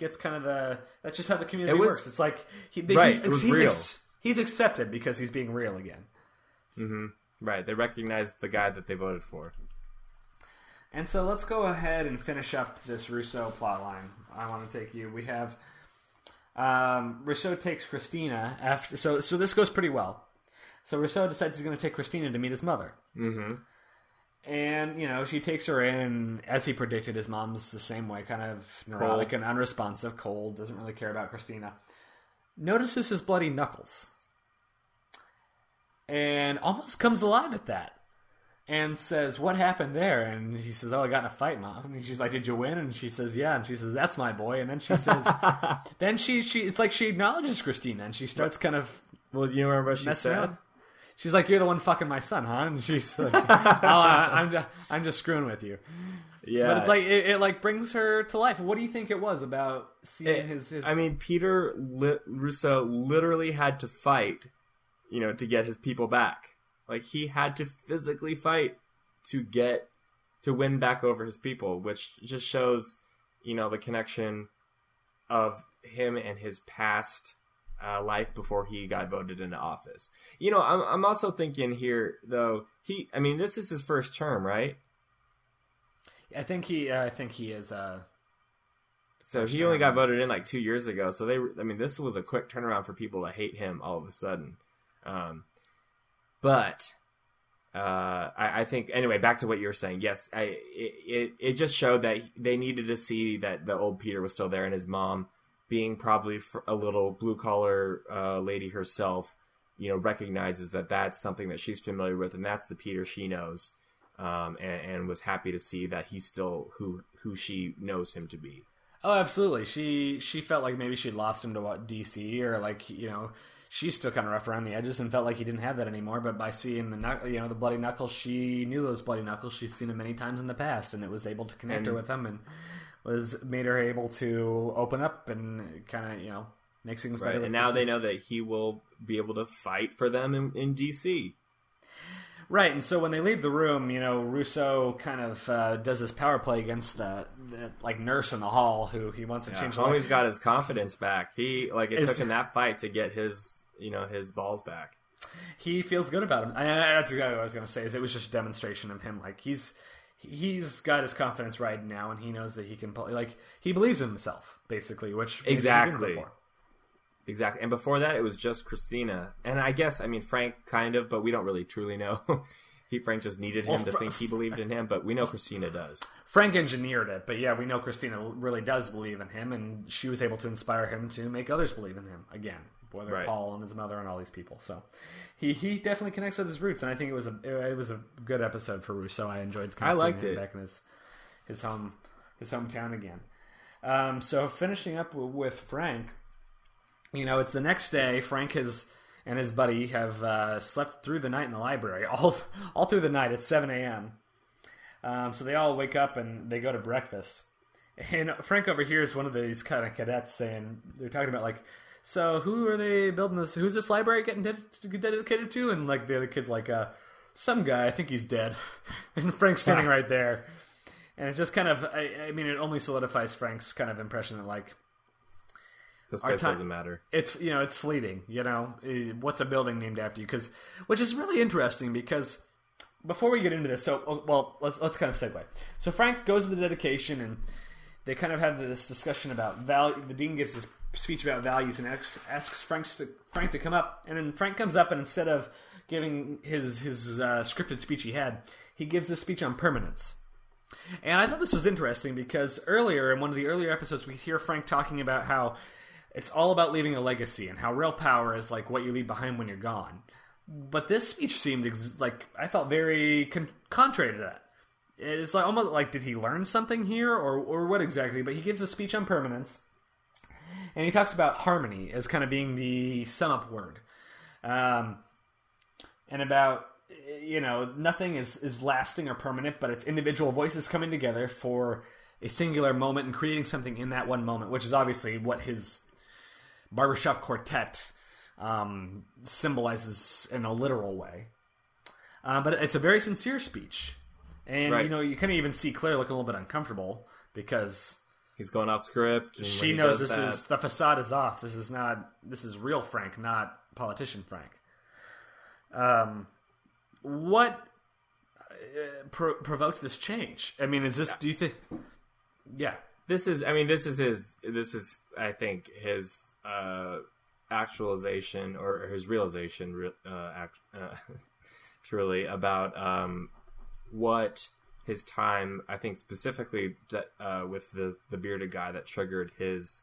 gets kind of the. That's just how the community It was- works. It's like he, Right, he's, it was he's, real. he's accepted because he's being real again. Right. They recognize the guy that they voted for. And so let's go ahead and finish up this Russo plot line. I want to take you. We have um, Russo takes Christina after. So so this goes pretty well. So Russo decides he's going to take Christina to meet his mother. Mm-hmm. And you know she takes her in, and as he predicted, his mom's the same way, kind of neurotic Cold. and unresponsive, cold, doesn't really care about Christina. Notices his bloody knuckles, and almost comes alive at that, and says, "What happened there?" And he says, "Oh, I got in a fight, mom." And she's like, "Did you win?" And she says, "Yeah." And she says, "That's my boy." And then she says, then she she it's like she acknowledges Christina, and she starts kind of Well, you remember what she said? She's like, "You're the one fucking my son, huh?" And she's like, "Oh, I'm just, I'm just screwing with you." Yeah. But it's like it, it like brings her to life. What do you think it was about seeing It- his his? I mean, Peter li- Russo literally had to fight, you know, to get his people back. Like he had to physically fight to get to win back over his people, which just shows, you know, the connection of him and his past uh, life before he got voted into office. You know, I'm I'm also thinking here though. He, I mean, this is his first term, right? I think he, uh, I think he is. Uh, So he only got voted in like two years ago. So they, I mean, this was a quick turnaround for people to hate him all of a sudden. Um, but uh, I, I think anyway. Back to what you were saying. Yes, I, it, it it just showed that they needed to see that the old Peter was still there, and his mom, being probably a little blue collar uh, lady herself, you know, recognizes that that's something that she's familiar with, and that's the Peter she knows, um, and, and was happy to see that he's still who who she knows him to be. Oh, absolutely. She she felt like maybe she'd lost him to what DC or like you know she's still kind of rough around the edges and felt like he didn't have that anymore. But by seeing the knuck- you know the bloody knuckles, she knew those bloody knuckles. She's seen them many times in the past, and it was able to connect And- her with them and was made her able to open up and kind of you know make things Right, better. and now they know that he will be able to fight for them in, in DC. Right, and so when they leave the room, you know, Russo kind of uh, does this power play against the, the like nurse in the hall who he wants to change. the Homie's got his confidence back. He like it Is- took him that fight to get his you know his balls back. he feels good about him. I, I- that's exactly what I was going to say. Is it was just a demonstration of him. Like he's he's got his confidence right now, and he knows that he can pull. Like he believes in himself, basically. Which maybe he didn't Exactly. Exactly. And before that, it was just Christina. And I guess, I mean, Frank kind of, but we don't really truly know. he Frank just needed him Well, to Fra- think he believed in him, but we know Christina does. Frank engineered it, but yeah, we know Christina really does believe in him, and she was able to inspire him to make others believe in him again, whether Right. Paul and his mother and all these people. So he he definitely connects with his roots, and I think it was a it was a good episode for Russo. I enjoyed. Kind I of liked seeing him it. back in his his home his hometown again. Um, so finishing up w- with Frank, you know, it's the next day. Frank has and his buddy have uh, slept through the night in the library all all through the night. It's seven a.m. Um, so they all wake up and they go to breakfast. And Frank overhears one of these kind of cadets saying, they're talking about like, so who are they building this? Who's this library getting ded- dedicated to? And like the other kid's like, uh, some guy. I think he's dead. and Frank's standing right there. And it just kind of, I, I mean, it only solidifies Frank's kind of impression that like This place time- doesn't matter. it's you know it's fleeting you know Eh, what's a building named after you because which is really interesting because before we get into this so oh, well let's let's kind of segue so frank goes to the dedication and they kind of have this discussion about value the dean gives his speech about values and asks, frank to frank to come up and then frank comes up and instead of giving his his uh, scripted speech he had he gives this speech on permanence and I thought this was interesting because earlier in one of the earlier episodes, we hear Frank talking about how it's all about leaving a legacy and how real power is like what you leave behind when you're gone. But this speech seemed ex- like I felt very con- contrary to that. It's like almost like did he learn something here or or what exactly? But he gives a speech on permanence, and he talks about harmony as kind of being the sum up word, um, and about you know nothing is is lasting or permanent, but it's individual voices coming together for a singular moment and creating something in that one moment, which is obviously what his barbershop quartet um, symbolizes in a literal way. Uh, but it's a very sincere speech, and Right. you know you can even see Claire looking a little bit uncomfortable because He's going off script. she knows this that- is the facade is off. This is not this is real Frank, not politician Frank. Um, what uh, pro- provoked this change? I mean, is this? Do you think? Yeah, this is i mean this is his this is i think his uh actualization or his realization re- uh, act, uh truly about um what his time i think specifically that uh with the the bearded guy that triggered his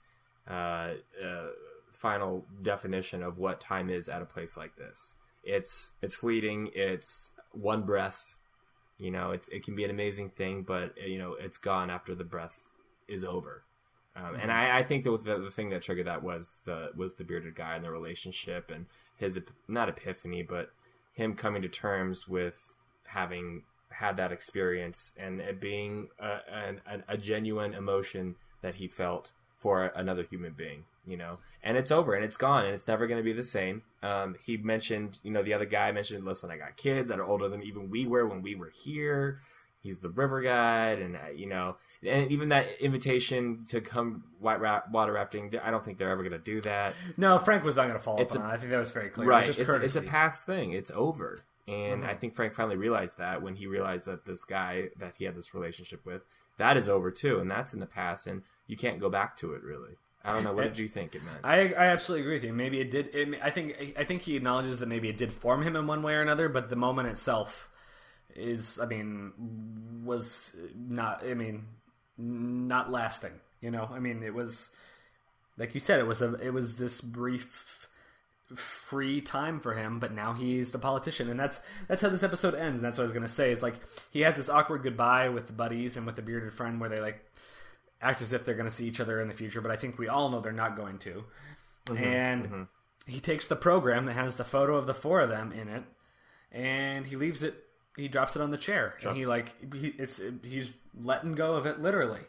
uh, uh final definition of what time is at a place like this. It's it's fleeting it's one breath you know it's, it can be an amazing thing but you know it's gone after the breath is over. Um, and I, I think the, the the thing that triggered that was the was the bearded guy and the relationship and his not epiphany but him coming to terms with having had that experience and it being a, an, an- a genuine emotion that he felt for another human being you know and it's over and it's gone and it's never going to be the same um, he mentioned you know the other guy mentioned listen i got kids that are older than even we were when we were here he's the river guide and uh, you know and even that invitation to come white ra- water rafting i don't think they're ever going to do that no, Frank was not going to follow It's up a- on. it. I think that was very clear. right it was it's, just it's a past thing it's over and Mhm. i think frank finally realized that when he realized that this guy that he had this relationship with that is over too and that's in the past and you can't go back to it really i don't know what did you think it meant I, I absolutely agree with you. Maybe it did. It, I think I think he acknowledges that maybe it did form him in one way or another, but the moment itself is, I mean, was not. I mean, not lasting. You know, I mean, it was like you said, it was a it was this brief free time for him, but now he's the politician, and that's that's how this episode ends. And that's what I was gonna say is like he has this awkward goodbye with the buddies and with the bearded friend, where they like act as if they're gonna see each other in the future, but I think we all know they're not going to. Mm-hmm, and mm-hmm. he takes the program that has the photo of the four of them in it, and he leaves it. He drops it on the chair, and he like he, it's he's letting go of it literally,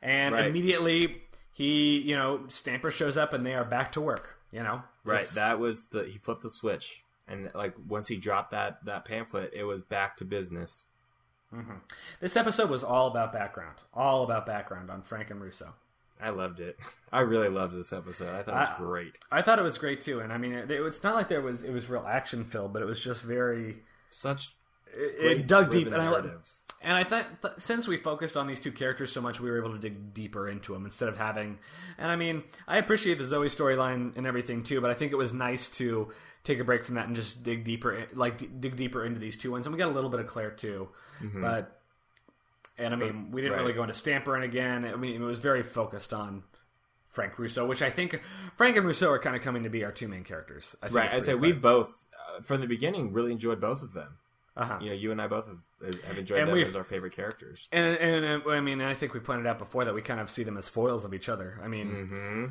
and Right. immediately he you know Stamper shows up and they are back to work. You know, Right. It's- That was the he flipped the switch, and like once he dropped that that pamphlet, it was back to business. Mm-hmm. This episode was all about background, all about background on Frank and Russo. I loved it. I really loved this episode. I thought it was I- great. I thought it was great too, and I mean, it, it's not like there was it was real action filled, but it was just very Such it, great it dug deep, and I narratives. and I thought th- since we focused on these two characters so much, we were able to dig deeper into them instead of having. And I mean, I appreciate the Zoe storyline and everything too, but I think it was nice to take a break from that and just dig deeper, like d- dig deeper into these two ones. And we got a little bit of Claire too, but. And I mean, we didn't Mm-hmm. right. really go into Stamper and again. I mean, it was very focused on Frank Russo, which I think Frank and Russo are kind of coming to be our two main characters. I think right i'd say we both uh, from the beginning really enjoyed both of them. Uh-huh. You know, you and I both have, have enjoyed And them as our favorite characters. And, and, and I mean, I think we pointed out before that we kind of see them as foils of each other. I mean, Mm-hmm.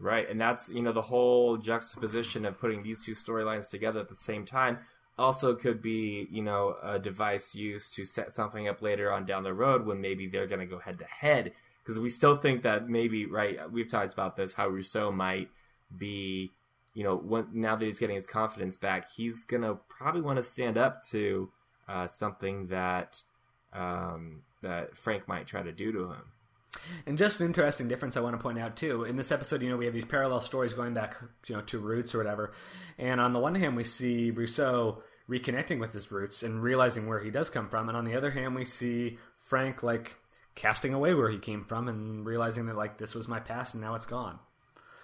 Right, and that's you know the whole juxtaposition of putting these two storylines together at the same time also could be you know a device used to set something up later on down the road when maybe they're going to go head to head because we still think that maybe right we've talked about this how Russo might be you know when, now that he's getting his confidence back he's to probably want to stand up to uh, something that um, that Frank might try to do to him. and just an interesting difference I want to point out too. In this episode, you know, we have these parallel stories going back, you know, to roots or whatever. And on the one hand, we see Russo reconnecting with his roots and realizing where he does come from, and on the other hand, we see Frank like casting away where he came from and realizing that like this was my past and now it's gone.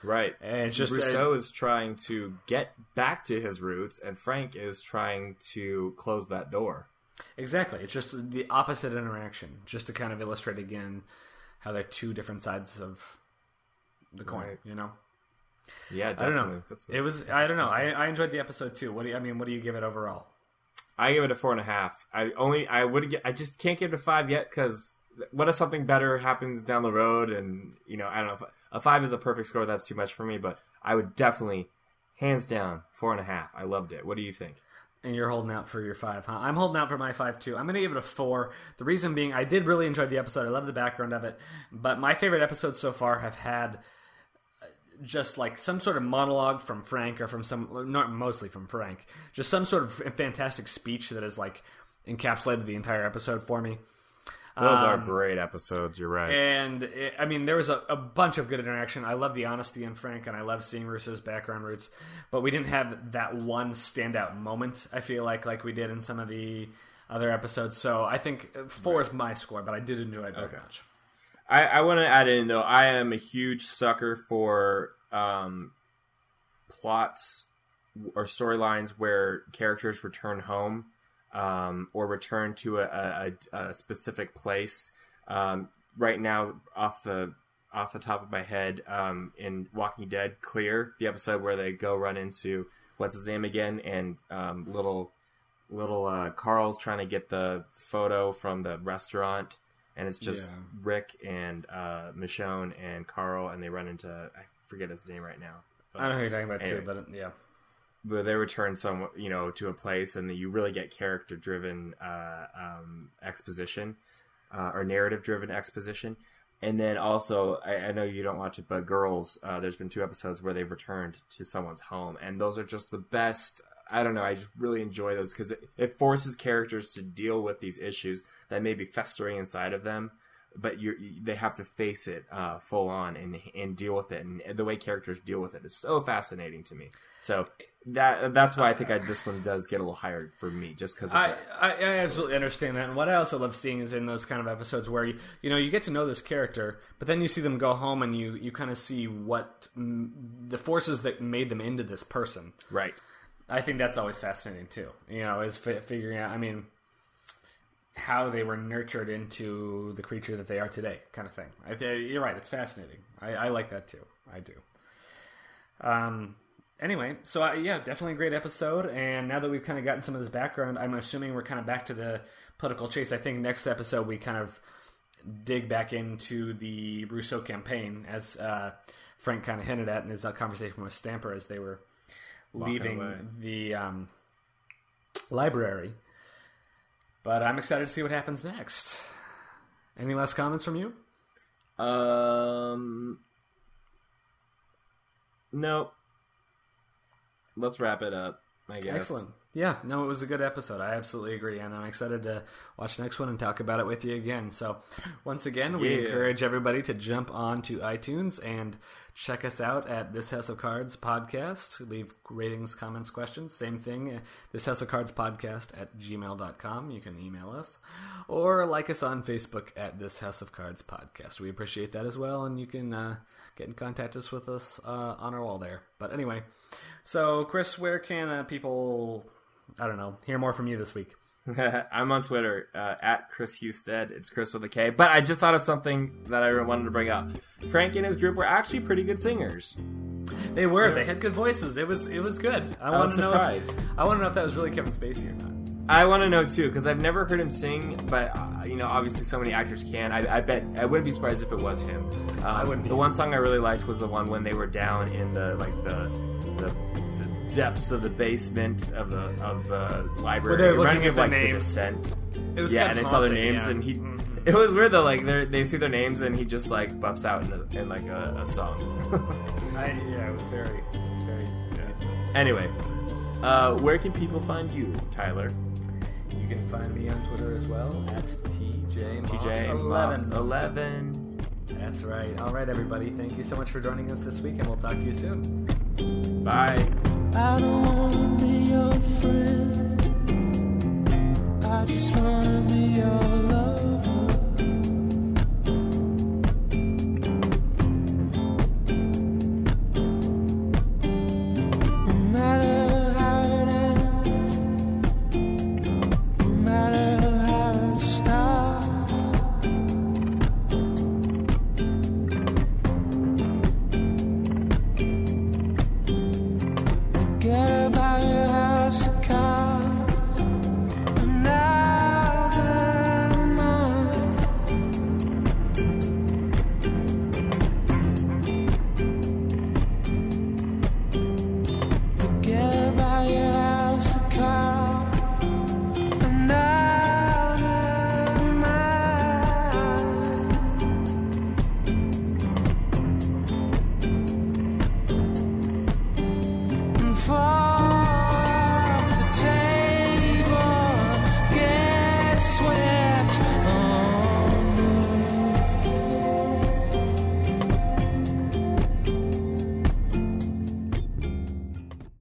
Right. And just Russo is trying to get back to his roots, and Frank is trying to close that door. Exactly. It's just the opposite interaction, just to kind of illustrate again how they're two different sides of the coin. Right. You know, Yeah, I don't know. That's it was. I don't know. I, I enjoyed the episode too. What do you, I mean? What do you give it overall? I give it a four and a half. I only I would get. I just can't give it a five yet because what if something better happens down the road? And you know, I don't know. If, a five is a perfect score. That's too much for me. But I would definitely, hands down, four and a half. I loved it. What do you think? And you're holding out for your five, huh? I'm holding out for my five too. I'm to give it a four. The reason being, I did really enjoy the episode. I love the background of it, but my favorite episodes so far have had uh, just like some sort of monologue from Frank or from some, not mostly from Frank, just some sort of fantastic speech that has like encapsulated the entire episode for me. Those are Um, great episodes. You're right. And it, I mean, there was a, a bunch of good interaction. I love the honesty in Frank, and I love seeing Russo's background roots. But we didn't have that one standout moment. I feel like like we did in some of the other episodes. So I think four is my score, but I did enjoy it very Okay. much. I, I want to add in though. I am a huge sucker for um, plots or storylines where characters return home um, or return to a, a, a specific place. Um, right now, off the off the top of my head, um, in Walking Dead, Clear, the episode where they go run into what's his name again, and um, little little uh, Carl's trying to get the photo from the restaurant, and it's just Yeah. Rick and uh, Michonne and Carl, and they run into I forget his name right now. But, I don't know who you're talking about Anyway. too, but yeah, but they return some you know to a place, and you really get character driven uh, um, exposition uh, or narrative driven exposition. And then also, I, I know you don't watch it, but Girls, uh, there's been two episodes where they've returned to someone's home, and those are just the best. I don't know. I just really enjoy those because it, it forces characters to deal with these issues that may be festering inside of them, but you they have to face it uh, full on and and deal with it. And the way characters deal with it is so fascinating to me. So that that's why I think I, this one does get a little higher for me, just because. I, I, I absolutely understand that. And what I also love seeing is in those kind of episodes where you you know you get to know this character, but then you see them go home and you you kind of see what mm, the forces that made them into this person. right. I think that's always fascinating too. You know, is fi- figuring out. I mean, how they were nurtured into the creature that they are today, kind of thing. I, you're right; it's fascinating. I, I like that too. I do. Um. Anyway, so uh, yeah, definitely a great episode. And now that we've kind of gotten some of this background, I'm assuming we're kind of back to the political chase. I think next episode we kind of dig back into the Russo campaign, as uh, Frank kind of hinted at in his uh, conversation with Stamper as they were Walking leaving away. the um, library. But I'm excited to see what happens next. Any last comments from you? Um, no. Let's wrap it up. I guess. Excellent. Yeah, no, it was a good episode. I absolutely agree, and I'm excited to watch next one and talk about it with you again. So, once again, we Yeah. encourage everybody to jump on to iTunes and check us out at This House of Cards podcast. Leave ratings, comments, questions. Same thing, uh, This House of Cards podcast at gmail.com. You can email us or like us on Facebook at This House of Cards podcast. We appreciate that as well, and you can uh, get in contact us with us uh, on our wall there. But anyway, so Kris, where can uh, people, I don't know, hear more from you this week? I'm on Twitter uh, at Kris Husted. It's Kris with a K. But I just thought of something that I wanted to bring up. Frank and his group were actually pretty good singers. They were. They had good voices. It was. It was good. I, was want to know. If. I want to know if that was really Kevin Spacey or not. I want to know too because I've never heard him sing, but uh, you know, obviously, so many actors can. I, I bet I wouldn't be surprised if it was him. Um, I wouldn't be. The one song I really liked was the one when they were down in the like the the, the depths of the basement of the of the library. Were they It reminded looking me at of the like names? the Descent. It was yeah, and they saw their names, yeah. and he. Mhm. It was weird though. Like they they see their names, and he just like busts out in, a, in like a, a song. I, yeah, it was very, very. anyway, uh, where can people find you, Tyler? You can find me on Twitter as well at TJ TJ Moss eleven. That's right. All right, everybody. Thank you so much for joining us this week, and we'll talk to you soon. Bye. I don't know to be your friend I just wanna be your friend.